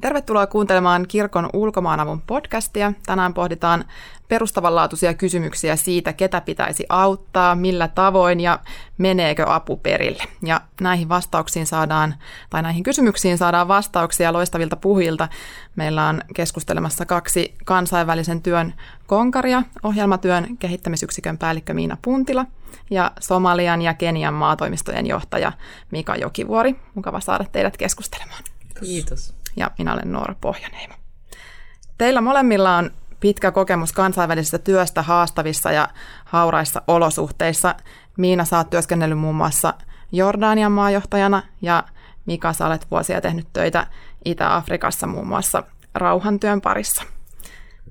Tervetuloa kuuntelemaan Kirkon ulkomaanavun podcastia. Tänään pohditaan perustavanlaatuisia kysymyksiä siitä, ketä pitäisi auttaa, millä tavoin ja meneekö apu perille. Ja näihin vastauksiin saadaan, tai näihin kysymyksiin saadaan vastauksia loistavilta puhujilta. Meillä on keskustelemassa kaksi kansainvälisen työn konkaria, ohjelmatyön kehittämisyksikön päällikkö Miina Puntila ja Somalian ja Kenian maatoimistojen johtaja Mika Jokivuori. Mukava saada teidät keskustelemaan. Kiitos ja minä olen Noora Pohjaneimo. Teillä molemmilla on pitkä kokemus kansainvälisestä työstä haastavissa ja hauraissa olosuhteissa. Miina, sä oot työskennellyt muun muassa Jordanian maajohtajana ja Mika, sä olet vuosia tehnyt töitä Itä-Afrikassa muun muassa rauhantyön parissa.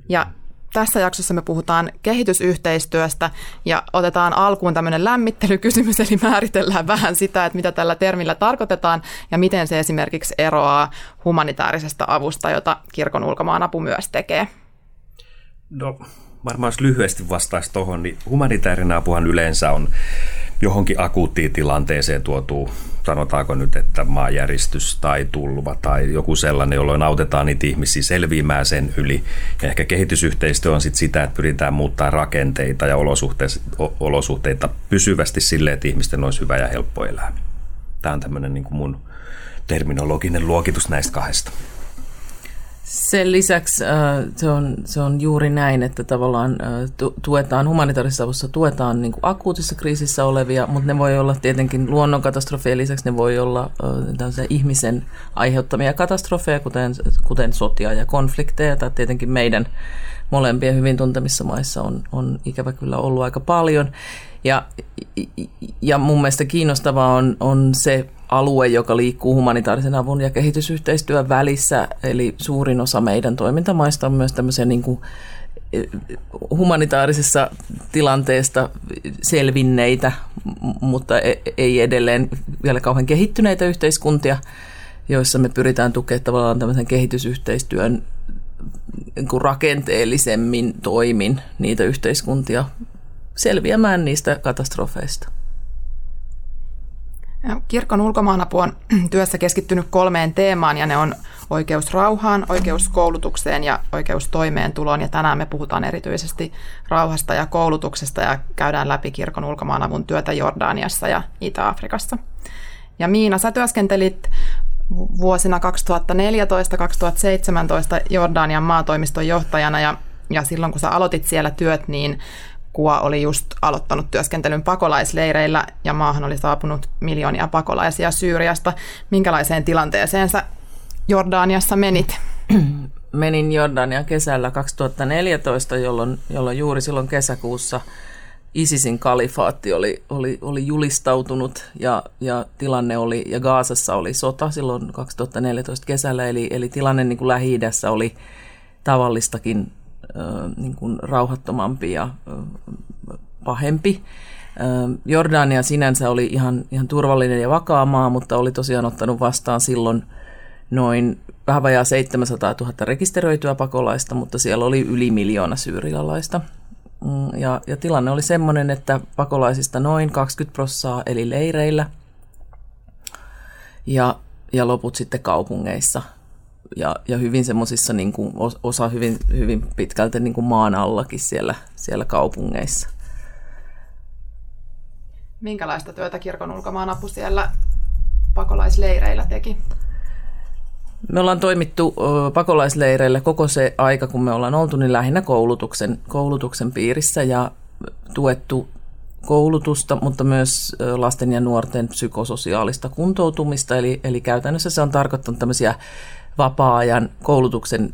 Ja tässä jaksossa me puhutaan kehitysyhteistyöstä ja otetaan alkuun tämmöinen lämmittelykysymys, eli määritellään vähän sitä, että mitä tällä termillä tarkoitetaan ja miten se esimerkiksi eroaa humanitaarisesta avusta, jota kirkon ulkomaanapu myös tekee. No varmaan jos lyhyesti vastaisi tuohon, niin humanitaarinen apuhan yleensä on johonkin akuuttiin tilanteeseen tuotu, sanotaanko nyt, että maanjäristys tai tulva tai joku sellainen, jolloin autetaan niitä ihmisiä selviämään sen yli. Ja ehkä kehitysyhteistyö on sit sitä, että pyritään muuttaa rakenteita ja olosuhteita pysyvästi sille, että ihmisten olisi hyvä ja helppo elää. Tämä on tämmöinen niin kuin mun terminologinen luokitus näistä kahdesta. Sen lisäksi äh, se, on, se on juuri näin, että tavallaan äh, tuetaan humanitaarisessa avussa tuetaan niin kuin akuutissa kriisissä olevia, mutta ne voi olla tietenkin luonnonkatastrofeja lisäksi ne voi olla äh, ihmisen aiheuttamia katastrofeja, kuten, kuten sotia ja konflikteja, tai tietenkin meidän molempien hyvin tuntemissa maissa on, on ikävä kyllä ollut aika paljon. Ja, ja mun mielestä kiinnostavaa on, on se alue, joka liikkuu humanitaarisen avun ja kehitysyhteistyön välissä. Eli suurin osa meidän toimintamaista on myös tämmöisiä niin kuin eh, humanitaarisessa tilanteesta selvinneitä, mutta e, ei edelleen vielä kauhean kehittyneitä yhteiskuntia, joissa me pyritään tukemaan tavallaan tämmöisen kehitysyhteistyön niin kuin rakenteellisemmin toimin niitä yhteiskuntia selviämään niistä katastrofeista. Kirkon ulkomaanapu on työssä keskittynyt kolmeen teemaan ja ne on oikeus rauhaan, oikeus koulutukseen ja oikeus toimeentuloon. Ja tänään me puhutaan erityisesti rauhasta ja koulutuksesta ja käydään läpi kirkon ulkomaanavun työtä Jordaniassa ja Itä-Afrikassa. Ja Miina, sä työskentelit vuosina 2014-2017 Jordanian maatoimiston johtajana ja, ja silloin kun sä aloitit siellä työt, niin Kua oli just aloittanut työskentelyn pakolaisleireillä ja maahan oli saapunut miljoonia pakolaisia Syyriasta. Minkälaiseen tilanteeseen sä Jordaniassa menit? Menin Jordania kesällä 2014, jolloin, jolloin juuri silloin kesäkuussa ISISin kalifaatti oli, oli, oli julistautunut ja, ja tilanne oli, ja Gaasassa oli sota silloin 2014 kesällä, eli, eli tilanne niin kuin Lähi-idässä oli tavallistakin niin kuin rauhattomampi ja pahempi. Jordania sinänsä oli ihan, ihan turvallinen ja vakaa maa, mutta oli tosiaan ottanut vastaan silloin noin vähän vajaa 700 000 rekisteröityä pakolaista, mutta siellä oli yli miljoona syyrialaista. Mm, ja, ja tilanne oli sellainen, että pakolaisista noin 20 prossaa eli leireillä ja, ja loput sitten kaupungeissa – ja, ja hyvin semmoisissa, niin kuin, osa hyvin, hyvin pitkälti niin kuin maan allakin siellä, siellä kaupungeissa. Minkälaista työtä kirkon ulkomaanapu siellä pakolaisleireillä teki? Me ollaan toimittu pakolaisleireillä koko se aika, kun me ollaan oltu, niin lähinnä koulutuksen, koulutuksen piirissä ja tuettu koulutusta, mutta myös lasten ja nuorten psykososiaalista kuntoutumista. Eli, eli käytännössä se on tarkoittanut tämmöisiä vapaa-ajan koulutuksen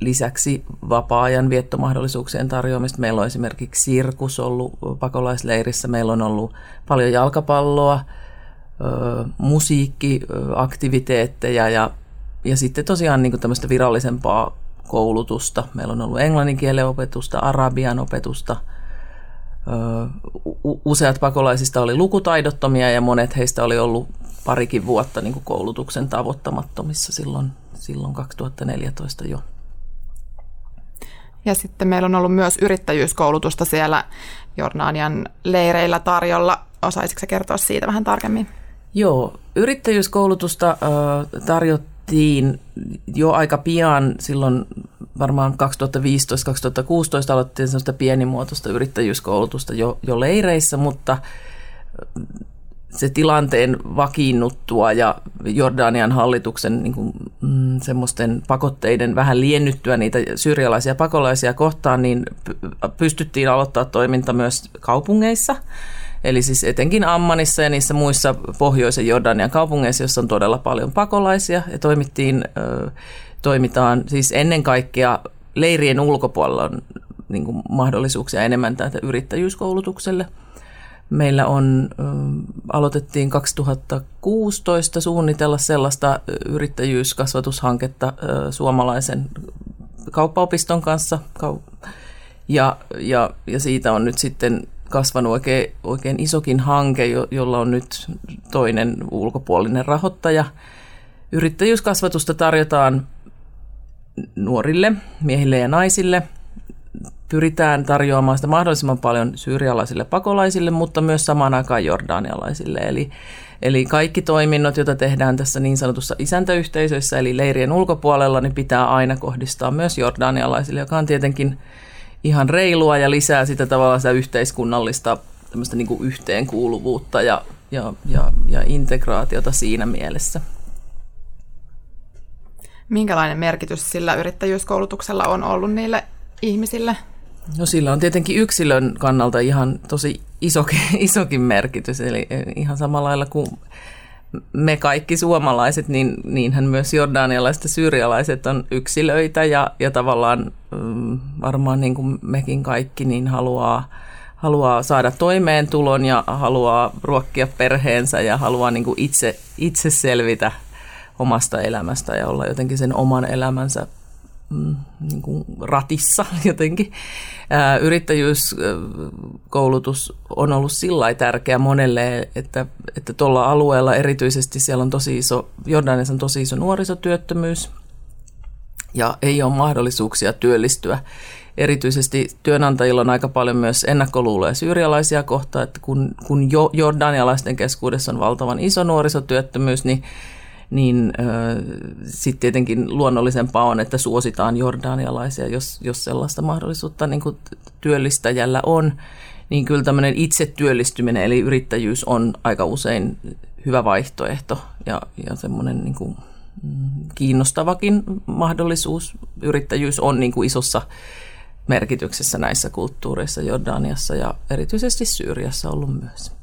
lisäksi vapaa-ajan viettomahdollisuuksien tarjoamista. Meillä on esimerkiksi sirkus ollut pakolaisleirissä, meillä on ollut paljon jalkapalloa, musiikkiaktiviteetteja ja, ja sitten tosiaan niin kuin tämmöistä virallisempaa koulutusta. Meillä on ollut englanninkielen opetusta, arabian opetusta. Useat pakolaisista oli lukutaidottomia ja monet heistä oli ollut parikin vuotta niin kuin koulutuksen tavoittamattomissa silloin, silloin 2014 jo. Ja sitten meillä on ollut myös yrittäjyyskoulutusta siellä Jordanian leireillä tarjolla. Osaisitko kertoa siitä vähän tarkemmin? Joo, yrittäjyyskoulutusta tarjottiin jo aika pian silloin varmaan 2015-2016 aloitettiin sellaista pienimuotoista yrittäjyyskoulutusta jo, jo leireissä, mutta se tilanteen vakiinnuttua ja Jordanian hallituksen niin kuin, mm, semmoisten pakotteiden vähän liennyttyä niitä syyrialaisia pakolaisia kohtaan, niin pystyttiin aloittaa toiminta myös kaupungeissa. Eli siis etenkin Ammanissa ja niissä muissa pohjoisen Jordanian kaupungeissa, joissa on todella paljon pakolaisia. Ja toimittiin, toimitaan siis ennen kaikkea leirien ulkopuolella on niin kuin mahdollisuuksia enemmän tätä yrittäjyyskoulutukselle – Meillä on, aloitettiin 2016 suunnitella sellaista yrittäjyyskasvatushanketta suomalaisen kauppaopiston kanssa. Ja, ja, ja siitä on nyt sitten kasvanut oikein, oikein isokin hanke, jolla on nyt toinen ulkopuolinen rahoittaja. Yrittäjyyskasvatusta tarjotaan nuorille, miehille ja naisille – pyritään tarjoamaan sitä mahdollisimman paljon syyrialaisille pakolaisille, mutta myös samaan aikaan jordanialaisille. Eli, eli kaikki toiminnot, joita tehdään tässä niin sanotussa isäntäyhteisöissä, eli leirien ulkopuolella, niin pitää aina kohdistaa myös jordanialaisille, joka on tietenkin ihan reilua ja lisää sitä tavallaan sitä yhteiskunnallista tämmöistä niin kuin yhteenkuuluvuutta ja, ja, ja, ja integraatiota siinä mielessä. Minkälainen merkitys sillä yrittäjyyskoulutuksella on ollut niille ihmisille? No sillä on tietenkin yksilön kannalta ihan tosi isokin, isokin merkitys, eli ihan samalla lailla kuin me kaikki suomalaiset, niin niinhän myös jordanialaiset ja syyrialaiset on yksilöitä ja, ja tavallaan mm, varmaan niin kuin mekin kaikki niin haluaa, haluaa saada toimeentulon ja haluaa ruokkia perheensä ja haluaa niin kuin itse, itse selvitä omasta elämästä ja olla jotenkin sen oman elämänsä niin kuin ratissa jotenkin. Yrittäjyyskoulutus on ollut sillä tärkeä monelle, että että tuolla alueella erityisesti siellä on tosi iso, Jordanissa on tosi iso nuorisotyöttömyys ja ei ole mahdollisuuksia työllistyä. Erityisesti työnantajilla on aika paljon myös ennakkoluuloja syyrialaisia kohtaan, että kun, kun jo jordanialaisten keskuudessa on valtavan iso nuorisotyöttömyys, niin niin sitten tietenkin luonnollisempaa on, että suositaan jordanialaisia, jos, jos sellaista mahdollisuutta niin kuin työllistäjällä on, niin kyllä tämmöinen itse työllistyminen eli yrittäjyys on aika usein hyvä vaihtoehto ja, ja semmoinen niin kuin, mm, kiinnostavakin mahdollisuus. Yrittäjyys on niin kuin isossa merkityksessä näissä kulttuureissa Jordaniassa ja erityisesti Syyriassa ollut myös.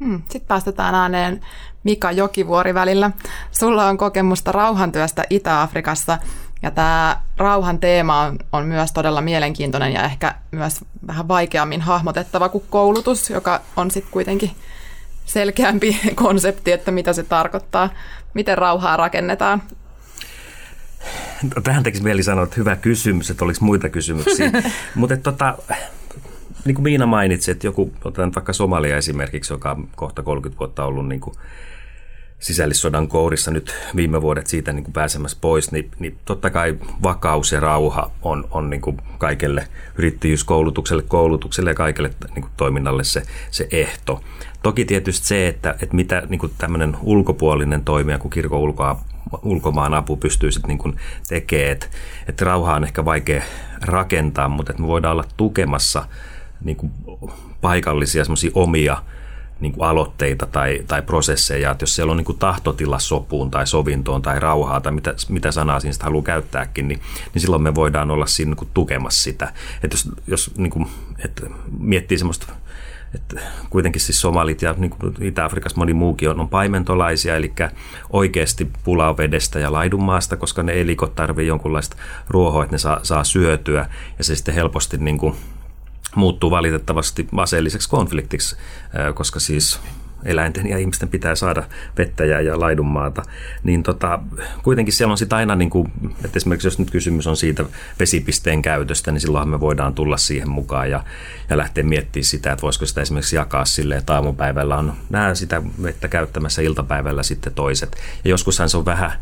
Hmm, Sitten päästetään ääneen Mika Jokivuori välillä. Sulla on kokemusta rauhantyöstä Itä-Afrikassa ja tämä rauhan teema on, on myös todella mielenkiintoinen ja ehkä myös vähän vaikeammin hahmotettava kuin koulutus, joka on sitten kuitenkin selkeämpi konsepti, että mitä se tarkoittaa, miten rauhaa rakennetaan. Tähän tekisi mieli sanoa, että hyvä kysymys, että olisi muita kysymyksiä. Mutta tota, niin kuin Miina mainitsi, että joku, otetaan vaikka Somalia esimerkiksi, joka on kohta 30 vuotta ollut niin kuin sisällissodan kourissa nyt viime vuodet siitä niin kuin pääsemässä pois, niin, niin totta kai vakaus ja rauha on, on niin kuin kaikelle yrittäjyyskoulutukselle, koulutukselle ja kaikelle niin kuin toiminnalle se, se ehto. Toki tietysti se, että, että mitä niin kuin tämmöinen ulkopuolinen toimija, kun kirkon ulkoa, ulkomaan apu pystyy sitten niin tekemään, että, että rauhaa on ehkä vaikea rakentaa, mutta että me voidaan olla tukemassa – niin kuin paikallisia semmoisia omia niin kuin aloitteita tai, tai prosesseja, että jos siellä on niin kuin tahtotila sopuun tai sovintoon tai rauhaa tai mitä, mitä sanaa siinä haluaa käyttääkin, niin, niin silloin me voidaan olla siinä niin kuin tukemassa sitä. Että jos, jos niin kuin, että miettii semmoista että kuitenkin siis somalit ja niin Itä-Afrikassa moni muukin on, on paimentolaisia, eli oikeasti pulaa vedestä ja laidunmaasta, koska ne elikot tarvitsevat jonkunlaista ruohoa, että ne saa, saa syötyä, ja se sitten helposti niin kuin muuttuu valitettavasti aseelliseksi konfliktiksi, koska siis eläinten ja ihmisten pitää saada vettä ja laidunmaata, niin tota, kuitenkin siellä on sitä aina, niin kuin, että esimerkiksi jos nyt kysymys on siitä vesipisteen käytöstä, niin silloinhan me voidaan tulla siihen mukaan ja, ja lähteä miettimään sitä, että voisiko sitä esimerkiksi jakaa silleen, että aamupäivällä on nämä sitä vettä käyttämässä, iltapäivällä sitten toiset. Ja joskushan se on vähän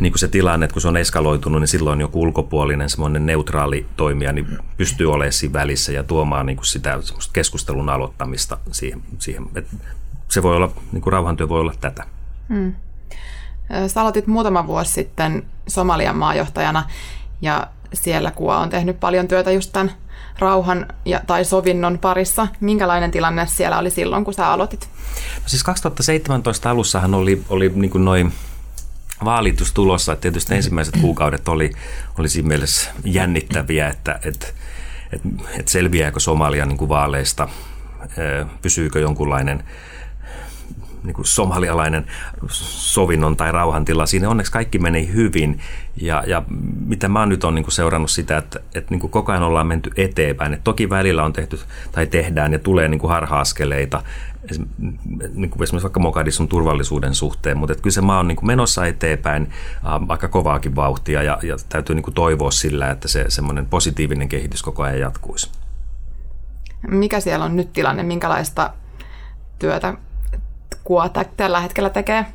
niin kuin se tilanne, että kun se on eskaloitunut, niin silloin joku ulkopuolinen semmoinen neutraali toimija niin pystyy olemaan siinä välissä ja tuomaan niin kuin sitä keskustelun aloittamista siihen. siihen. Et se voi olla, niin kuin rauhantyö voi olla tätä. Hmm. Sä aloitit muutama vuosi sitten Somalian maajohtajana ja siellä kuva on tehnyt paljon työtä just tämän rauhan ja, tai sovinnon parissa. Minkälainen tilanne siellä oli silloin, kun sä aloitit? No siis 2017 alussahan oli, oli niin noin vaalitus tulossa. Että tietysti ensimmäiset kuukaudet oli, oli siinä mielessä jännittäviä, että, että, että, että selviääkö Somalia niin kuin vaaleista, pysyykö jonkunlainen niin kuin somalialainen sovinnon tai rauhantila. Siinä onneksi kaikki meni hyvin ja, ja mitä mä nyt on niin kuin seurannut sitä, että, että niin kuin koko ajan ollaan menty eteenpäin. Et toki välillä on tehty tai tehdään ja tulee niin kuin harha-askeleita, niin kuin esimerkiksi vaikka Mogadishun turvallisuuden suhteen, mutta että kyllä se maa on niin kuin menossa eteenpäin aika kovaakin vauhtia ja, ja täytyy niin kuin toivoa sillä, että se semmoinen positiivinen kehitys koko ajan jatkuisi. Mikä siellä on nyt tilanne? Minkälaista työtä KUA tällä hetkellä tekee?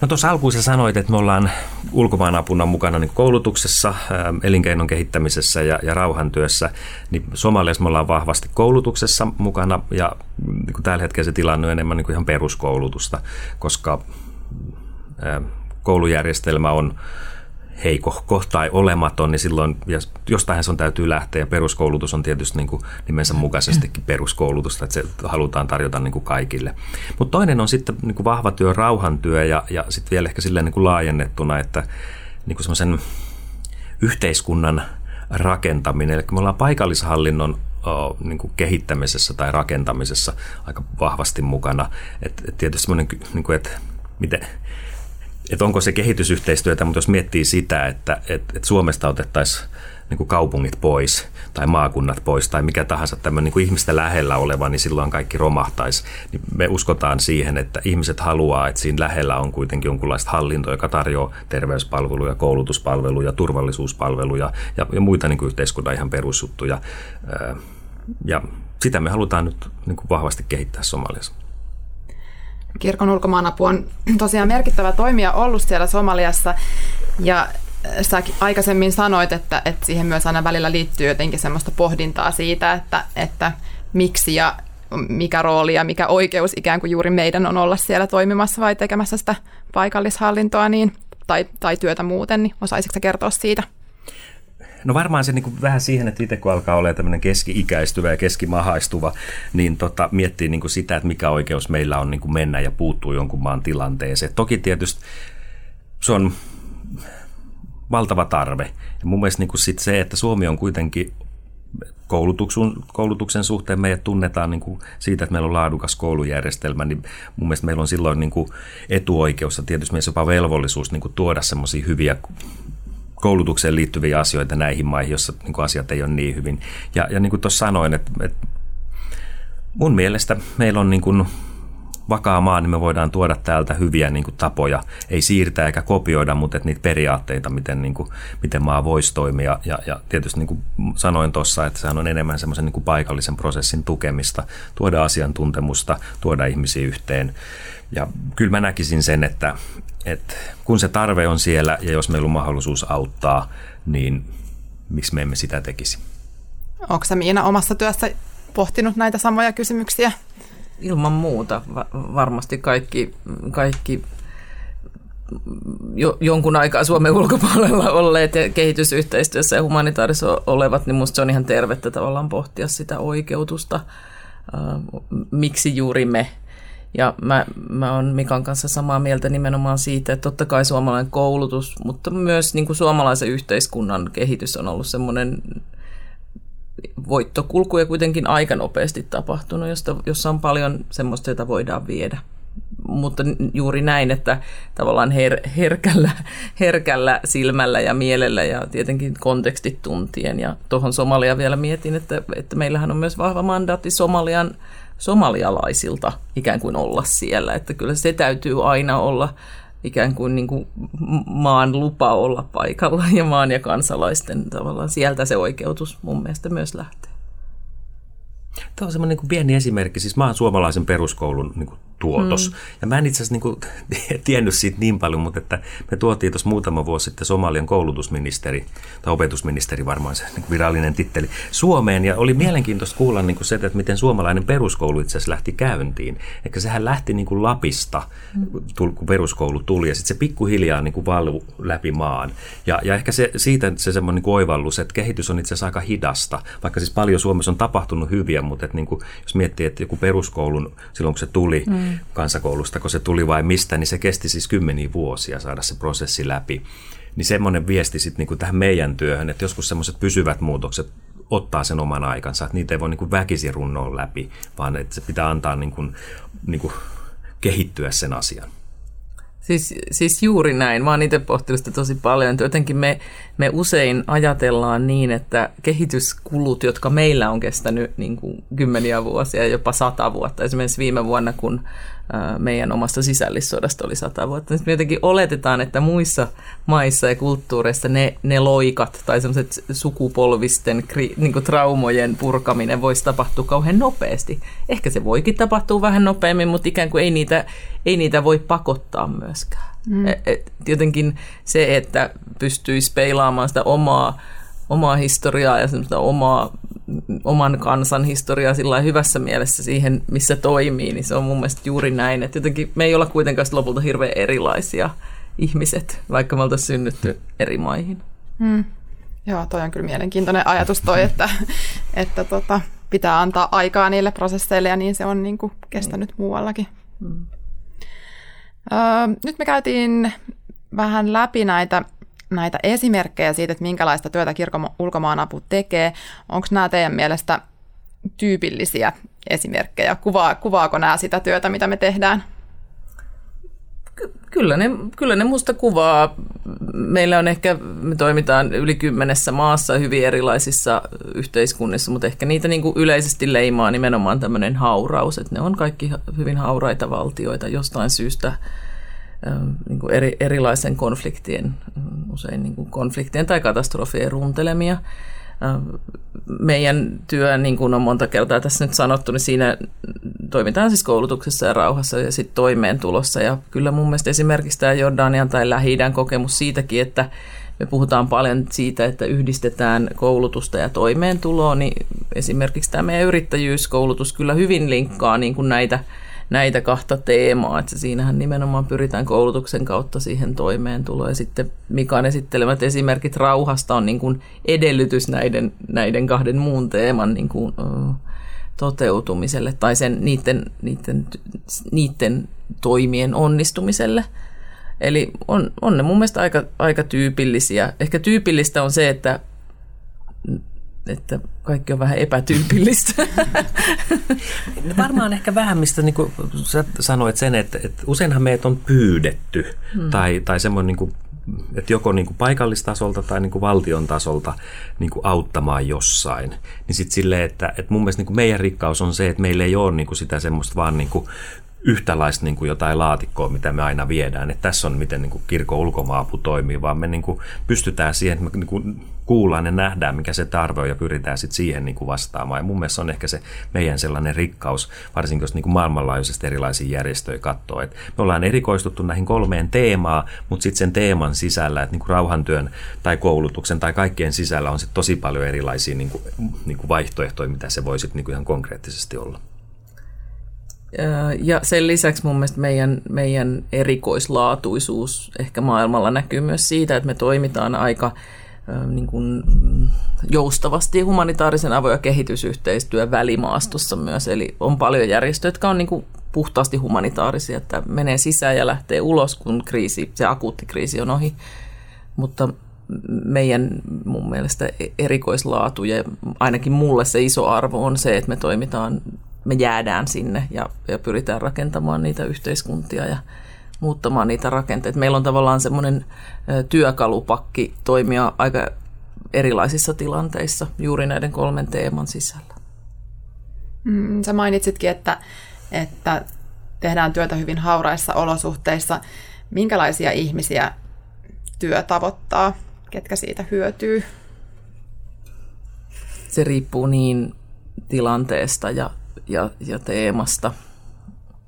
No tuossa alkuun sä sanoit, että me ollaan ulkomaanapuna mukana niin koulutuksessa, elinkeinon kehittämisessä ja, ja rauhantyössä. Niin Somaliassa me ollaan vahvasti koulutuksessa mukana ja niin tällä hetkellä se tilanne on enemmän niin kuin ihan peruskoulutusta, koska koulujärjestelmä on heikohko tai olematon, niin silloin jostain se on täytyy lähteä. Ja peruskoulutus on tietysti niin kuin nimensä mukaisestikin peruskoulutusta, että se halutaan tarjota niin kuin kaikille. Mutta toinen on sitten niin kuin vahva työ, rauhantyö ja, ja sitten vielä ehkä silleen niin kuin laajennettuna, että niin kuin yhteiskunnan rakentaminen. Eli me ollaan paikallishallinnon niin kuin kehittämisessä tai rakentamisessa aika vahvasti mukana. Et, et tietysti semmoinen, niin kuin, että miten, että onko se kehitysyhteistyötä, mutta jos miettii sitä, että, että, että Suomesta otettaisiin niin kuin kaupungit pois tai maakunnat pois tai mikä tahansa tämmöinen niin kuin ihmistä lähellä oleva, niin silloin kaikki romahtaisi. Niin me uskotaan siihen, että ihmiset haluaa, että siinä lähellä on kuitenkin jonkunlaista hallintoa, joka tarjoaa terveyspalveluja, koulutuspalveluja, turvallisuuspalveluja ja, ja muita niin kuin yhteiskunnan ihan perusjuttuja. Ja sitä me halutaan nyt niin kuin vahvasti kehittää Somaliassa kirkon ulkomaanapu on tosiaan merkittävä toimija ollut siellä Somaliassa ja äh, sä aikaisemmin sanoit, että, että siihen myös aina välillä liittyy jotenkin semmoista pohdintaa siitä, että, että miksi ja mikä rooli ja mikä oikeus ikään kuin juuri meidän on olla siellä toimimassa vai tekemässä sitä paikallishallintoa niin, tai, tai työtä muuten, niin osaisitko kertoa siitä? No varmaan se niin vähän siihen, että itse kun alkaa olla tämmöinen keski-ikäistyvä ja keskimahaistuva, niin tota, miettii niin sitä, että mikä oikeus meillä on niin mennä ja puuttuu jonkun maan tilanteeseen. Toki tietysti se on valtava tarve. Ja mun mielestä niin sit se, että Suomi on kuitenkin koulutuksen, koulutuksen suhteen meidät tunnetaan niin siitä, että meillä on laadukas koulujärjestelmä, niin mun mielestä meillä on silloin niin etuoikeus ja tietysti myös jopa velvollisuus niin tuoda semmoisia hyviä koulutukseen liittyviä asioita näihin maihin, joissa niin kuin asiat ei ole niin hyvin. Ja, ja niin kuin tuossa sanoin, että, että mun mielestä meillä on niin kuin vakaa maa, niin me voidaan tuoda täältä hyviä niin kuin tapoja, ei siirtää eikä kopioida, mutta niitä periaatteita, miten, niin kuin, miten maa voisi toimia. Ja, ja tietysti niin kuin sanoin tuossa, että sehän on enemmän semmoisen niin kuin paikallisen prosessin tukemista, tuoda asiantuntemusta, tuoda ihmisiä yhteen. Ja kyllä mä näkisin sen, että, että kun se tarve on siellä ja jos meillä on mahdollisuus auttaa, niin miksi me emme sitä tekisi? Onko sä Miina omassa työssä pohtinut näitä samoja kysymyksiä? Ilman muuta. Va- varmasti kaikki, kaikki jo, jonkun aikaa Suomen ulkopuolella olleet ja kehitysyhteistyössä ja humanitaarissa olevat, niin minusta se on ihan tervettä tavallaan pohtia sitä oikeutusta. Miksi juuri me ja mä, mä oon Mikan kanssa samaa mieltä nimenomaan siitä, että totta kai suomalainen koulutus, mutta myös niin kuin suomalaisen yhteiskunnan kehitys on ollut semmoinen voittokulku ja kuitenkin aika nopeasti tapahtunut, josta, jossa on paljon semmoista, jota voidaan viedä. Mutta juuri näin, että tavallaan her, herkällä, herkällä silmällä ja mielellä ja tietenkin kontekstit tuntien. Ja tuohon Somalia vielä mietin, että, että meillähän on myös vahva mandaatti Somalian somalialaisilta ikään kuin olla siellä. Että kyllä se täytyy aina olla ikään kuin, niin kuin maan lupa olla paikalla ja maan ja kansalaisten tavallaan sieltä se oikeutus mun mielestä myös lähtee. Tämä on semmoinen niin pieni esimerkki. Siis mä oon suomalaisen peruskoulun niin kuin tuotos. Mm. Ja mä en itse asiassa niin tiennyt siitä niin paljon, mutta että me tuotiin tuossa muutama vuosi sitten Somalian koulutusministeri, tai opetusministeri varmaan se niin virallinen titteli, Suomeen. Ja oli mielenkiintoista kuulla niin kuin se, että miten suomalainen peruskoulu itse asiassa lähti käyntiin. Eli sehän lähti niin kuin Lapista, kun peruskoulu tuli, ja sitten se pikkuhiljaa niin kuin valui läpi maan. Ja, ja ehkä se, siitä se semmoinen niin oivallus, että kehitys on itse asiassa aika hidasta, vaikka siis paljon Suomessa on tapahtunut hyviä, mutta että niin kuin, jos miettii, että joku peruskoulun, silloin kun se tuli, mm kansakoulusta, kun se tuli vai mistä, niin se kesti siis kymmeniä vuosia saada se prosessi läpi. Niin semmoinen viesti sitten niin tähän meidän työhön, että joskus semmoiset pysyvät muutokset ottaa sen oman aikansa, että niitä ei voi niin kuin väkisin runnoa läpi, vaan että se pitää antaa niin kuin, niin kuin kehittyä sen asian. Siis, siis juuri näin. Mä oon itse pohtinut sitä tosi paljon. Jotenkin me, me usein ajatellaan niin, että kehityskulut, jotka meillä on kestänyt niin kuin kymmeniä vuosia, jopa sata vuotta. Esimerkiksi viime vuonna, kun meidän omasta sisällissodasta oli sata vuotta. Sitten me jotenkin oletetaan, että muissa maissa ja kulttuureissa ne, ne loikat tai semmoiset sukupolvisten niin kuin traumojen purkaminen voisi tapahtua kauhean nopeasti. Ehkä se voikin tapahtua vähän nopeammin, mutta ikään kuin ei niitä, ei niitä voi pakottaa myöskään. Mm. Et, et, jotenkin se, että pystyisi peilaamaan sitä omaa omaa historiaa ja semmoista omaa, oman kansan historiaa sillä hyvässä mielessä siihen, missä toimii, niin se on mun mielestä juuri näin. Että jotenkin me ei olla kuitenkaan lopulta hirveän erilaisia ihmiset, vaikka me oltaisiin synnytty eri maihin. Hmm. Joo, toi on kyllä mielenkiintoinen ajatus toi, että, että tota, pitää antaa aikaa niille prosesseille ja niin se on niin kuin kestänyt hmm. muuallakin. Hmm. Öö, nyt me käytiin vähän läpi näitä näitä esimerkkejä siitä, että minkälaista työtä kirkon ulkomaanapu tekee. Onko nämä teidän mielestä tyypillisiä esimerkkejä? Kuvaa, kuvaako nämä sitä työtä, mitä me tehdään? Kyllä ne, kyllä ne musta kuvaa. Meillä on ehkä, me toimitaan yli kymmenessä maassa hyvin erilaisissa yhteiskunnissa, mutta ehkä niitä niin kuin yleisesti leimaa nimenomaan tämmöinen hauraus, että ne on kaikki hyvin hauraita valtioita jostain syystä – niin kuin eri, erilaisen konfliktien, usein niin kuin konfliktien tai katastrofien runtelemia. Meidän työ, niin kuin on monta kertaa tässä nyt sanottu, niin siinä toimitaan siis koulutuksessa ja rauhassa ja sitten toimeentulossa. Ja kyllä mun mielestä esimerkiksi tämä Jordanian tai lähi kokemus siitäkin, että me puhutaan paljon siitä, että yhdistetään koulutusta ja toimeentuloa, niin esimerkiksi tämä meidän yrittäjyyskoulutus kyllä hyvin linkkaa niin kuin näitä – näitä kahta teemaa, että siinähän nimenomaan pyritään koulutuksen kautta siihen toimeentuloon. Ja sitten Mikan esittelemät esimerkit rauhasta on niin kuin edellytys näiden, näiden kahden muun teeman niin kuin, toteutumiselle tai sen, niiden, niiden, niiden toimien onnistumiselle. Eli on, on ne mun mielestä aika, aika tyypillisiä. Ehkä tyypillistä on se, että että kaikki on vähän epätyypillistä. No varmaan ehkä vähän, mistä niin kuin sä sanoit sen, että, että useinhan meitä on pyydetty hmm. tai, tai semmoinen niin kuin, että joko niin kuin paikallistasolta tai niin kuin valtion tasolta niin kuin auttamaan jossain. Niin sitten silleen, että, että mun mielestä niin kuin meidän rikkaus on se, että meillä ei ole niin kuin sitä semmoista vaan niin kuin yhtälaista niin kuin jotain laatikkoa, mitä me aina viedään. Että tässä on miten niin kuin kirkon ulkomaapu toimii, vaan me niin kuin pystytään siihen, että me niin kuin kuullaan ja nähdään, mikä se tarve on ja pyritään sitten siihen niin kuin vastaamaan. Ja mun mielestä se on ehkä se meidän sellainen rikkaus, varsinkin jos niin kuin maailmanlaajuisesti erilaisia järjestöjä katsoo. Et me ollaan erikoistuttu näihin kolmeen teemaan, mutta sitten sen teeman sisällä, että niin kuin rauhantyön tai koulutuksen tai kaikkien sisällä on sitten tosi paljon erilaisia niin kuin, niin kuin vaihtoehtoja, mitä se voi sitten niin kuin ihan konkreettisesti olla. Ja sen lisäksi mun mielestä meidän, meidän erikoislaatuisuus ehkä maailmalla näkyy myös siitä, että me toimitaan aika niin kuin joustavasti humanitaarisen avo- ja kehitysyhteistyön välimaastossa myös. Eli on paljon järjestöjä, jotka on niin kuin puhtaasti humanitaarisia, että menee sisään ja lähtee ulos, kun kriisi, se akuutti kriisi on ohi. Mutta meidän mun mielestä erikoislaatu ja ainakin mulle se iso arvo on se, että me toimitaan me jäädään sinne ja, ja pyritään rakentamaan niitä yhteiskuntia ja muuttamaan niitä rakenteita. Meillä on tavallaan semmoinen työkalupakki toimia aika erilaisissa tilanteissa juuri näiden kolmen teeman sisällä. Mm, sä mainitsitkin, että, että tehdään työtä hyvin hauraissa olosuhteissa. Minkälaisia ihmisiä työ tavoittaa? Ketkä siitä hyötyy? Se riippuu niin tilanteesta ja ja, ja teemasta.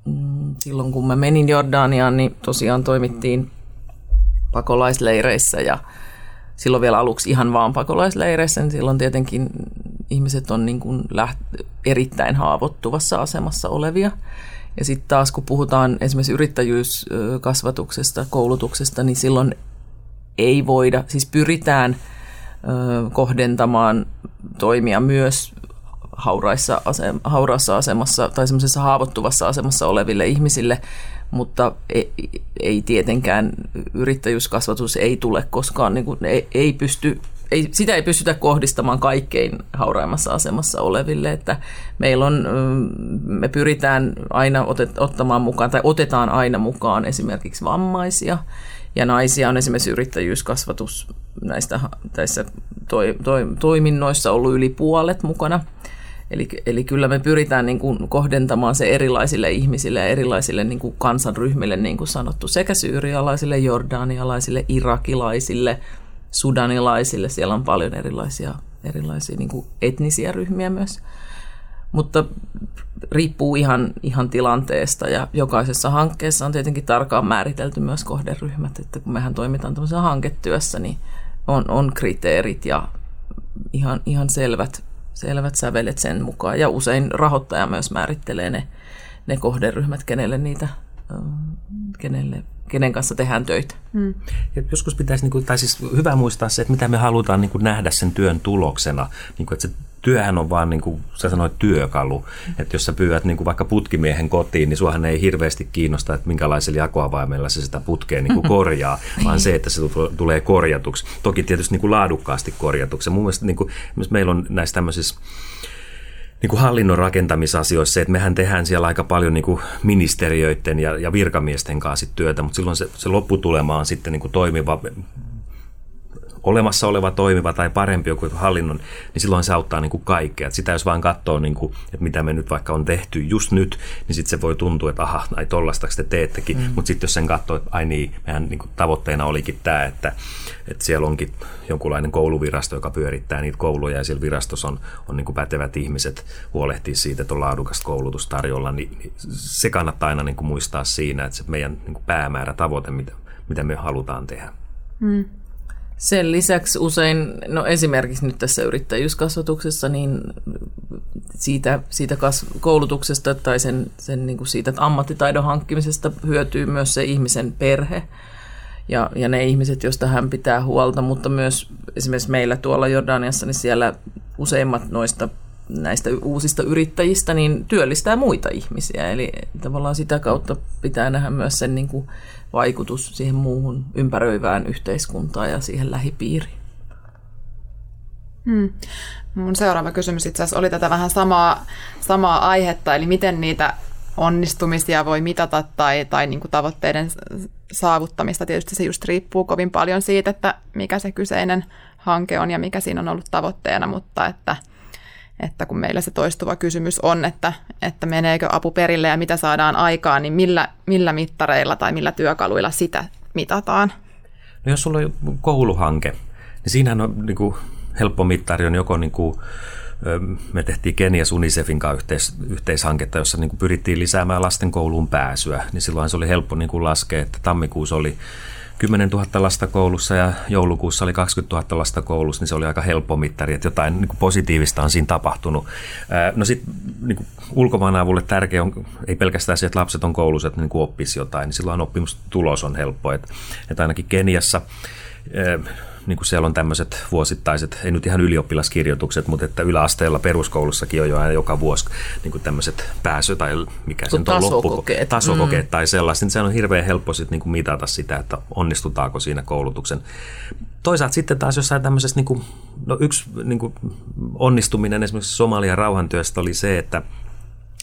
Mm, silloin kun mä menin Jordaniaan, niin tosiaan toimittiin pakolaisleireissä ja silloin vielä aluksi ihan vaan pakolaisleireissä, niin silloin tietenkin ihmiset on niin kuin läht- erittäin haavoittuvassa asemassa olevia. Ja sitten taas kun puhutaan esimerkiksi yrittäjyyskasvatuksesta, koulutuksesta, niin silloin ei voida, siis pyritään kohdentamaan toimia myös hauraissa asem- hauraassa asemassa tai semmoisessa haavoittuvassa asemassa oleville ihmisille, mutta ei, ei tietenkään yrittäjyyskasvatus ei tule koskaan, niin kuin, ei, ei pysty ei, sitä ei pystytä kohdistamaan kaikkein hauraimmassa asemassa oleville, että meillä on, me pyritään aina otet, ottamaan mukaan, tai otetaan aina mukaan esimerkiksi vammaisia, ja naisia on esimerkiksi yrittäjyyskasvatus näistä tässä toi, toi, toiminnoissa ollut yli puolet mukana. Eli, eli kyllä me pyritään niin kuin kohdentamaan se erilaisille ihmisille ja erilaisille niin kuin kansanryhmille, niin kuin sanottu, sekä syyrialaisille, jordanialaisille, irakilaisille, sudanilaisille. Siellä on paljon erilaisia, erilaisia niin kuin etnisiä ryhmiä myös. Mutta riippuu ihan, ihan tilanteesta ja jokaisessa hankkeessa on tietenkin tarkkaan määritelty myös kohderyhmät, että kun mehän toimitaan tämmöisessä hanketyössä, niin on, on kriteerit ja ihan, ihan selvät, selvät sävelet sen mukaan. Ja usein rahoittaja myös määrittelee ne, ne kohderyhmät, kenelle niitä, kenelle, kenen kanssa tehdään töitä. Hmm. Ja joskus pitäisi, niin kuin, tai siis hyvä muistaa se, että mitä me halutaan niin kuin nähdä sen työn tuloksena, niin kuin, että se työhän on vaan, niin kuin sä sanoit, työkalu. Että jos sä pyydät niin kuin vaikka putkimiehen kotiin, niin suohan ei hirveästi kiinnosta, että minkälaisella jakoavaimella se sitä putkea niin kuin korjaa, vaan se, että se tulee korjatuksi. Toki tietysti niin kuin laadukkaasti korjatuksi. mun mielestä niin kuin, meillä on näissä tämmöisissä niin kuin hallinnon rakentamisasioissa se, että mehän tehdään siellä aika paljon niin kuin ministeriöiden ja, ja virkamiesten kanssa työtä, mutta silloin se, se lopputulema on sitten niin kuin toimiva olemassa oleva toimiva tai parempi joku hallinnon, niin silloin se auttaa niin kuin kaikkea. Et sitä jos vaan katsoo, niin kuin, että mitä me nyt vaikka on tehty just nyt, niin sitten se voi tuntua, että aha, näin tollasta te teettekin. Mm. Mutta sitten jos sen katsoo, että ai niin, mehän niin kuin tavoitteena olikin tämä, että, että siellä onkin jonkunlainen kouluvirasto, joka pyörittää niitä kouluja ja siellä virastossa on, on niin kuin pätevät ihmiset huolehtii siitä, että on laadukasta koulutus tarjolla, niin, niin se kannattaa aina niin kuin muistaa siinä, että se meidän niin kuin päämäärä, tavoite, mitä, mitä me halutaan tehdä. Mm. Sen lisäksi usein, no esimerkiksi nyt tässä yrittäjyyskasvatuksessa, niin siitä, siitä kas, koulutuksesta tai sen, sen niin kuin siitä ammattitaidon hankkimisesta hyötyy myös se ihmisen perhe ja, ja ne ihmiset, joista hän pitää huolta, mutta myös esimerkiksi meillä tuolla Jordaniassa, niin siellä useimmat noista näistä uusista yrittäjistä niin työllistää muita ihmisiä. Eli tavallaan sitä kautta pitää nähdä myös sen niin kuin vaikutus siihen muuhun ympäröivään yhteiskuntaan ja siihen lähipiiriin. Hmm. Mun seuraava kysymys itse asiassa oli tätä vähän samaa, samaa aihetta, eli miten niitä onnistumisia voi mitata tai, tai niin kuin tavoitteiden saavuttamista. Tietysti se just riippuu kovin paljon siitä, että mikä se kyseinen hanke on ja mikä siinä on ollut tavoitteena, mutta että – että kun meillä se toistuva kysymys on, että, että meneekö apu perille ja mitä saadaan aikaan, niin millä, millä mittareilla tai millä työkaluilla sitä mitataan? No jos sulla on kouluhanke, niin siinähän on niin kuin, helppo mittari on joko niin kuin, me tehtiin Kenias Unicefin kanssa yhteis, yhteishanketta, jossa niin kuin pyrittiin lisäämään lasten kouluun pääsyä, niin silloin se oli helppo niin kuin laskea, että tammikuussa oli 10 000 lasta koulussa ja joulukuussa oli 20 000 lasta koulussa, niin se oli aika helppo mittari, että jotain niin kuin positiivista on siinä tapahtunut. No sitten niin ulkomaan avulle tärkeä on, ei pelkästään se, että lapset on koulussa, että niin oppisi jotain, niin silloin oppimustulos on helppo. Että, että ainakin Keniassa niin kuin siellä on tämmöiset vuosittaiset, ei nyt ihan ylioppilaskirjoitukset, mutta että yläasteella peruskoulussakin on jo aina joka vuosi niin kuin tämmöiset pääsy tai mikä se on loppu, tasokokeet mm. tai sellaiset, niin se on hirveän helppo sitten niin kuin mitata sitä, että onnistutaanko siinä koulutuksen. Toisaalta sitten taas jossain tämmöisessä, niin kuin, no yksi niin kuin onnistuminen esimerkiksi Somalian rauhantyöstä oli se, että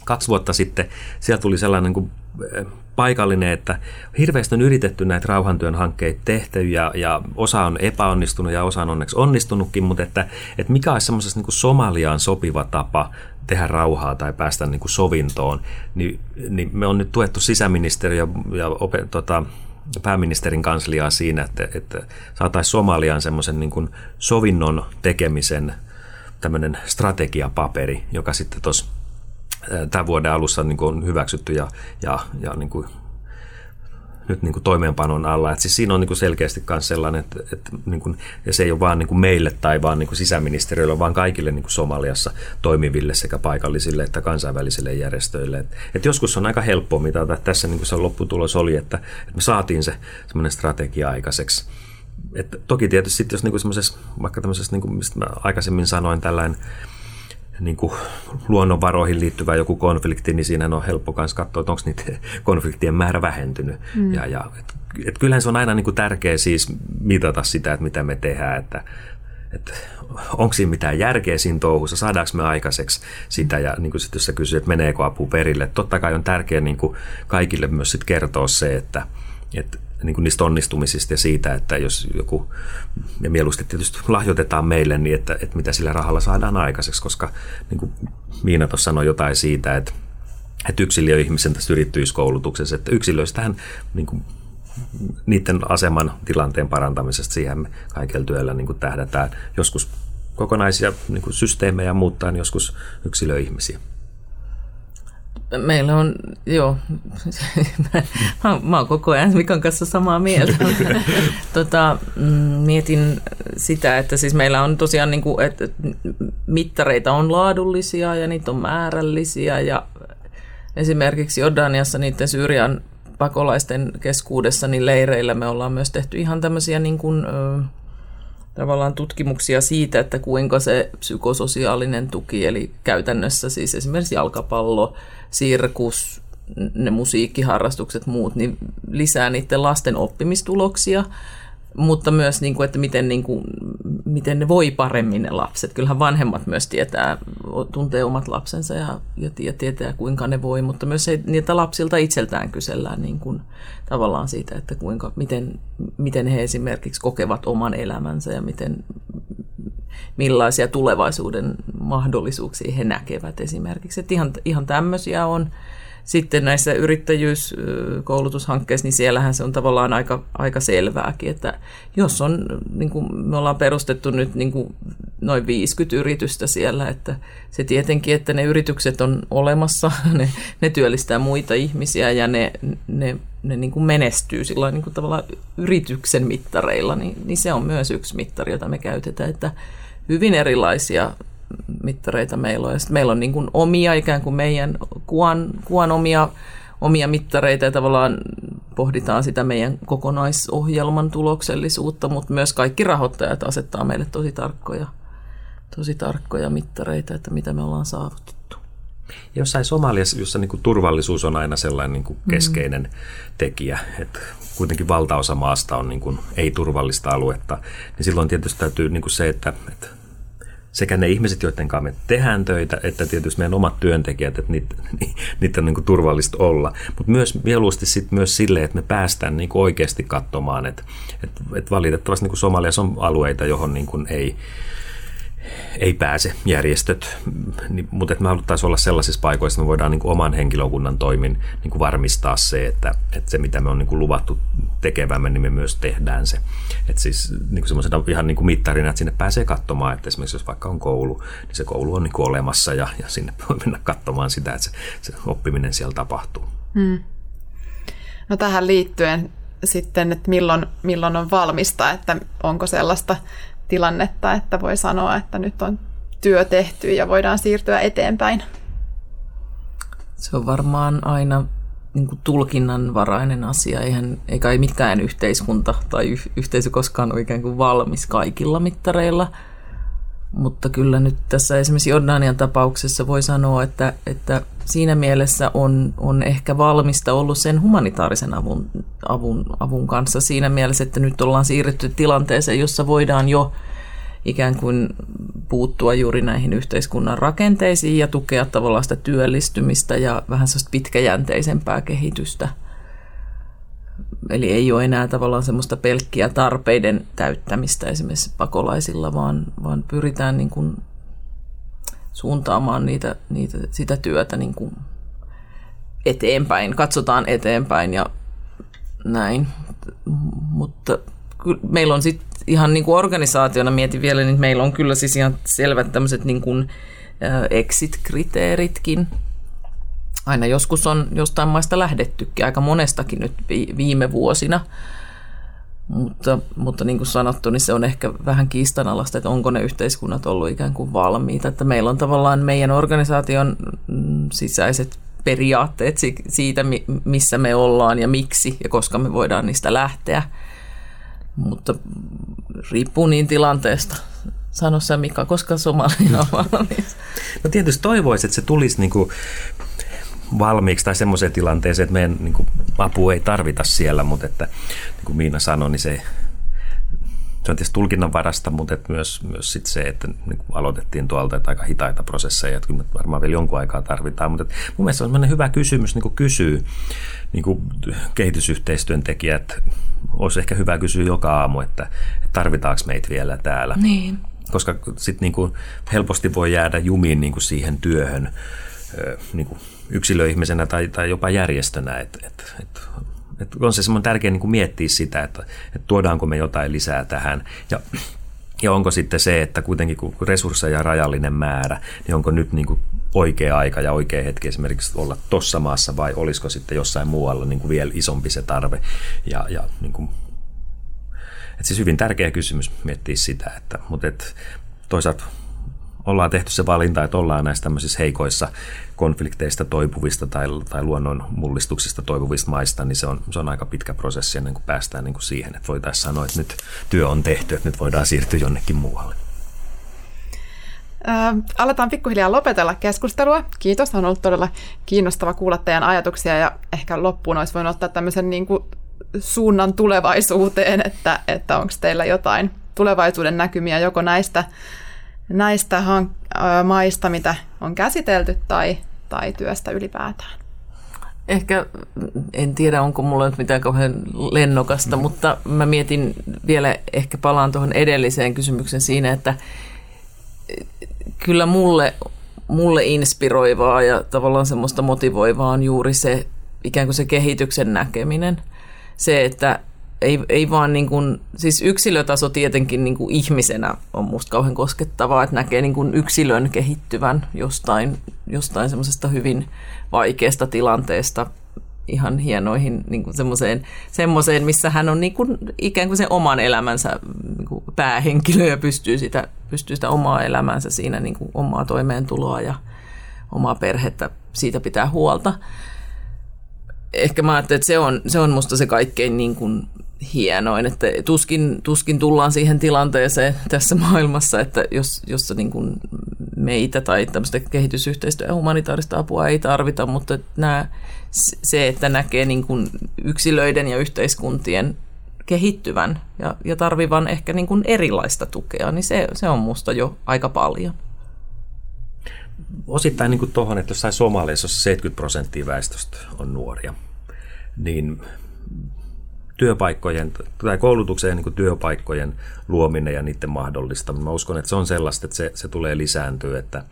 kaksi vuotta sitten siellä tuli sellainen kuin eh, paikallinen, että hirveästi on yritetty näitä rauhantyön hankkeita tehty ja, ja osa on epäonnistunut ja osa on onneksi onnistunutkin, mutta että, että mikä olisi semmoisessa niin Somaliaan sopiva tapa tehdä rauhaa tai päästä niin kuin sovintoon, niin, niin me on nyt tuettu sisäministeriö ja opet, tota, pääministerin kansliaa siinä, että, että saataisiin Somaliaan semmoisen niin sovinnon tekemisen tämmöinen strategiapaperi, joka sitten tuossa tämän vuoden alussa niin kuin on hyväksytty ja, ja, ja niin kuin nyt niin kuin toimeenpanon alla. Et siis siinä on niin kuin selkeästi myös sellainen, että, että niin kuin, ja se ei ole vaan niin meille tai vaan niin kuin sisäministeriölle, vaan kaikille niin kuin Somaliassa toimiville sekä paikallisille että kansainvälisille järjestöille. Et, et joskus on aika helppoa mitata. Tässä niin kuin se lopputulos oli, että, että me saatiin se semmoinen strategia aikaiseksi. Et toki tietysti jos niin kuin vaikka tämmöisessä, niin kuin, mistä mä aikaisemmin sanoin, tällainen niin kuin luonnonvaroihin liittyvä joku konflikti, niin siinä on helppo myös katsoa, että onko niiden konfliktien määrä vähentynyt. Mm. Ja, ja, et, et kyllähän se on aina niin kuin tärkeä siis mitata sitä, että mitä me tehdään, että, että onko siinä mitään järkeä siinä touhussa, saadaanko me aikaiseksi sitä, ja niin kuin sit, jos sä kysyt, että meneekö apu perille, totta kai on tärkeää niin kuin kaikille myös sit kertoa se, että, että niin kuin niistä onnistumisista ja siitä, että jos joku, ja mieluusti tietysti lahjoitetaan meille, niin että, että mitä sillä rahalla saadaan aikaiseksi, koska niin kuin Miina tuossa sanoi jotain siitä, että, että yksilöihmisen tässä yrittäjyyskoulutuksessa, että yksilöistähän niin kuin, niiden aseman tilanteen parantamisesta siihen me kaikella työllä niin kuin tähdätään joskus kokonaisia niin kuin systeemejä muuttaa, niin joskus yksilöihmisiä. Meillä on, joo, mä, mä oon koko ajan Mikan kanssa samaa mieltä. tota, mm, mietin sitä, että siis meillä on tosiaan niin kuin, että mittareita on laadullisia ja niitä on määrällisiä ja esimerkiksi Jordaniassa niiden Syyrian pakolaisten keskuudessa niin leireillä me ollaan myös tehty ihan tämmöisiä niin kuin, tavallaan tutkimuksia siitä, että kuinka se psykososiaalinen tuki, eli käytännössä siis esimerkiksi jalkapallo, sirkus, ne musiikkiharrastukset, muut, niin lisää niiden lasten oppimistuloksia, mutta myös, niin kuin, että miten, niin kuin, miten ne voi paremmin ne lapset. Kyllähän vanhemmat myös tietää, tuntee omat lapsensa ja, ja tietää, kuinka ne voi, mutta myös niitä lapsilta itseltään kysellään niin kuin, tavallaan siitä, että kuinka, miten, miten he esimerkiksi kokevat oman elämänsä ja miten, millaisia tulevaisuuden mahdollisuuksia he näkevät esimerkiksi. Että ihan, ihan tämmöisiä on. Sitten näissä yrittäjyyskoulutushankkeissa, niin siellähän se on tavallaan aika, aika selvääkin, että jos on, niin kuin me ollaan perustettu nyt niin kuin noin 50 yritystä siellä, että se tietenkin, että ne yritykset on olemassa, ne, ne työllistää muita ihmisiä ja ne, ne, ne niin kuin menestyy sillä niin kuin tavallaan yrityksen mittareilla, niin, niin se on myös yksi mittari, jota me käytetään, että hyvin erilaisia mittareita meillä on. Ja meillä on niin kuin omia ikään kuin meidän kuvan, kuvan omia, omia mittareita ja tavallaan pohditaan sitä meidän kokonaisohjelman tuloksellisuutta, mutta myös kaikki rahoittajat asettaa meille tosi tarkkoja, tosi tarkkoja mittareita, että mitä me ollaan saavutettu. Jossain Somaliassa, jossa niin kuin turvallisuus on aina sellainen niin kuin keskeinen mm. tekijä, että kuitenkin valtaosa maasta on niin kuin ei-turvallista aluetta, niin silloin tietysti täytyy niin kuin se, että, että sekä ne ihmiset, joiden kanssa me tehdään töitä, että tietysti meidän omat työntekijät, että niitä, niitä on niin kuin turvallista olla. Mutta myös mieluusti sit myös sille, että me päästään niin kuin oikeasti katsomaan, että, että, että valitettavasti niin kuin on alueita, johon niin kuin ei, ei pääse järjestöt, niin, mutta että me haluttaisiin olla sellaisissa paikoissa, että me voidaan niin kuin oman henkilökunnan toimin niin kuin varmistaa se, että, että se mitä me on niin kuin luvattu tekevämme, niin me myös tehdään se. Että siis niin kuin semmoisena ihan niin kuin mittarina, että sinne pääsee katsomaan, että esimerkiksi jos vaikka on koulu, niin se koulu on niin kuin olemassa ja, ja sinne voi mennä katsomaan sitä, että se, se oppiminen siellä tapahtuu. Hmm. No tähän liittyen sitten, että milloin, milloin on valmista, että onko sellaista tilannetta, että voi sanoa, että nyt on työ tehty ja voidaan siirtyä eteenpäin? Se on varmaan aina niin kuin tulkinnanvarainen asia. Eihän, eikä ei mikään yhteiskunta tai yhteisö koskaan ole ikään kuin valmis kaikilla mittareilla. Mutta kyllä nyt tässä esimerkiksi Jordanian tapauksessa voi sanoa, että, että siinä mielessä on, on ehkä valmista ollut sen humanitaarisen avun, avun, avun kanssa siinä mielessä, että nyt ollaan siirrytty tilanteeseen, jossa voidaan jo ikään kuin puuttua juuri näihin yhteiskunnan rakenteisiin ja tukea tavallaan sitä työllistymistä ja vähän sellaista pitkäjänteisempää kehitystä. Eli ei ole enää tavallaan semmoista pelkkiä tarpeiden täyttämistä esimerkiksi pakolaisilla, vaan, vaan pyritään niin kuin suuntaamaan niitä, niitä, sitä työtä niin kuin eteenpäin, katsotaan eteenpäin ja näin. Mutta meillä on sitten ihan niin kuin organisaationa mietin vielä, niin meillä on kyllä siis ihan selvät tämmöiset niin kuin exit-kriteeritkin. Aina joskus on jostain maista lähdettykin, aika monestakin nyt viime vuosina. Mutta, mutta niin kuin sanottu, niin se on ehkä vähän kiistanalaista, että onko ne yhteiskunnat ollut ikään kuin valmiita. Että meillä on tavallaan meidän organisaation mm, sisäiset periaatteet siitä, missä me ollaan ja miksi ja koska me voidaan niistä lähteä. Mutta riippuu niin tilanteesta. Sano sä Mika, koska Somalia on valmis? No tietysti toivoisin, että se tulisi niin kuin valmiiksi tai semmoiseen tilanteeseen, että meidän niin kuin, apua ei tarvita siellä, mutta että niin kuin Miina sanoi, niin se, se on tietysti tulkinnan varasta, mutta että myös, myös sit se, että niin kuin aloitettiin tuolta, että aika hitaita prosesseja, että varmaan vielä jonkun aikaa tarvitaan, mutta että mun mielestä on hyvä kysymys niin kuin kysyy niin kuin kehitysyhteistyön tekijät, olisi ehkä hyvä kysyä joka aamu, että, että tarvitaanko meitä vielä täällä. Niin. Koska sitten niin helposti voi jäädä jumiin niin kuin siihen työhön, niin kuin yksilöihmisenä tai, tai jopa järjestönä. Et, et, et, et on se semmoinen tärkeä niin kuin miettiä sitä, että, että tuodaanko me jotain lisää tähän. Ja ja onko sitten se, että kuitenkin kun resursseja rajallinen määrä, niin onko nyt niin kuin oikea aika ja oikea hetki esimerkiksi olla tuossa maassa vai olisiko sitten jossain muualla niin kuin vielä isompi se tarve. Ja, ja niin kuin, että siis hyvin tärkeä kysymys miettiä sitä, että, mutta et, toisaalta ollaan tehty se valinta, että ollaan näissä tämmöisissä heikoissa konflikteista toipuvista tai, tai luonnon mullistuksista toipuvista maista, niin se on, se on aika pitkä prosessi ennen kuin päästään niin kuin siihen, että voitaisiin sanoa, että nyt työ on tehty, että nyt voidaan siirtyä jonnekin muualle. Äh, aletaan pikkuhiljaa lopetella keskustelua. Kiitos, on ollut todella kiinnostava kuulla teidän ajatuksia ja ehkä loppuun olisi voinut ottaa tämmöisen niin kuin suunnan tulevaisuuteen, että, että onko teillä jotain tulevaisuuden näkymiä joko näistä näistä hank- maista, mitä on käsitelty tai, tai työstä ylipäätään? Ehkä, en tiedä onko mulla nyt mitään kauhean lennokasta, mm. mutta mä mietin vielä, ehkä palaan tuohon edelliseen kysymykseen siinä, että kyllä mulle, mulle inspiroivaa ja tavallaan semmoista motivoivaa on juuri se ikään kuin se kehityksen näkeminen. Se, että ei, ei vaan niin kuin, siis yksilötaso tietenkin niin kuin ihmisenä on musta kauhean koskettavaa, että näkee niin kuin yksilön kehittyvän jostain, jostain semmoisesta hyvin vaikeasta tilanteesta ihan hienoihin niin kuin semmoiseen, semmoiseen, missä hän on niin kuin, ikään kuin sen oman elämänsä niin kuin päähenkilö ja pystyy sitä, pystyy sitä omaa elämänsä siinä niin kuin omaa toimeentuloa ja omaa perhettä siitä pitää huolta. Ehkä mä ajattelin, että se on, se on musta se kaikkein niin kuin hienoin, että tuskin, tuskin tullaan siihen tilanteeseen tässä maailmassa, että jos, jossa niin kuin meitä tai tämmöistä kehitysyhteistyötä ja humanitaarista apua ei tarvita, mutta nämä, se, että näkee niin kuin yksilöiden ja yhteiskuntien kehittyvän ja, ja tarvivan ehkä niin kuin erilaista tukea, niin se, se on musta jo aika paljon. Osittain niin tuohon, että jossain Somaliassa, 70 prosenttia väestöstä on nuoria, niin työpaikkojen tai koulutuksen niin työpaikkojen luominen ja niiden mahdollistaminen. Mä uskon, että se on sellaista, että se, se tulee lisääntyä, että,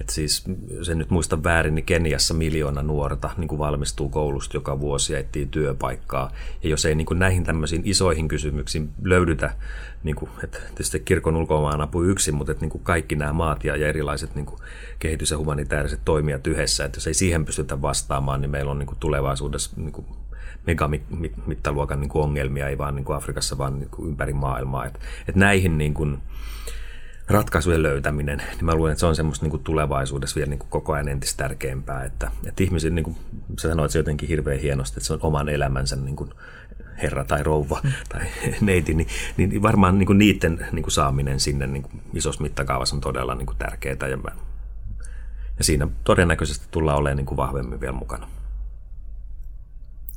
että siis, jos en nyt muista väärin, niin Keniassa miljoona nuorta niin kuin valmistuu koulusta joka vuosi ja etsii työpaikkaa. Ja jos ei niin kuin näihin tämmöisiin isoihin kysymyksiin löydytä, niin kuin, että tietysti kirkon ulkomaan apu yksin, mutta että niin kuin kaikki nämä maat ja, ja erilaiset niin kuin kehitys- ja humanitaariset toimijat yhdessä, että jos ei siihen pystytä vastaamaan, niin meillä on niin kuin tulevaisuudessa niin kuin megamittaluokan niin kuin ongelmia, ei vaan niin kuin Afrikassa, vaan niin kuin ympäri maailmaa. Et, et näihin niin kuin ratkaisujen löytäminen, niin mä luulen, että se on semmoista niin kuin tulevaisuudessa vielä niin kuin koko ajan entistä tärkeämpää, että, että ihmiset, niin kuin sä sanoit se jotenkin hirveän hienosti, että se on oman elämänsä niin kuin herra tai rouva mm. tai neiti, niin, niin varmaan niin kuin niiden niin kuin saaminen sinne niin kuin isossa mittakaavassa on todella niin kuin tärkeää ja, ja siinä todennäköisesti tullaan olemaan niin kuin vahvemmin vielä mukana.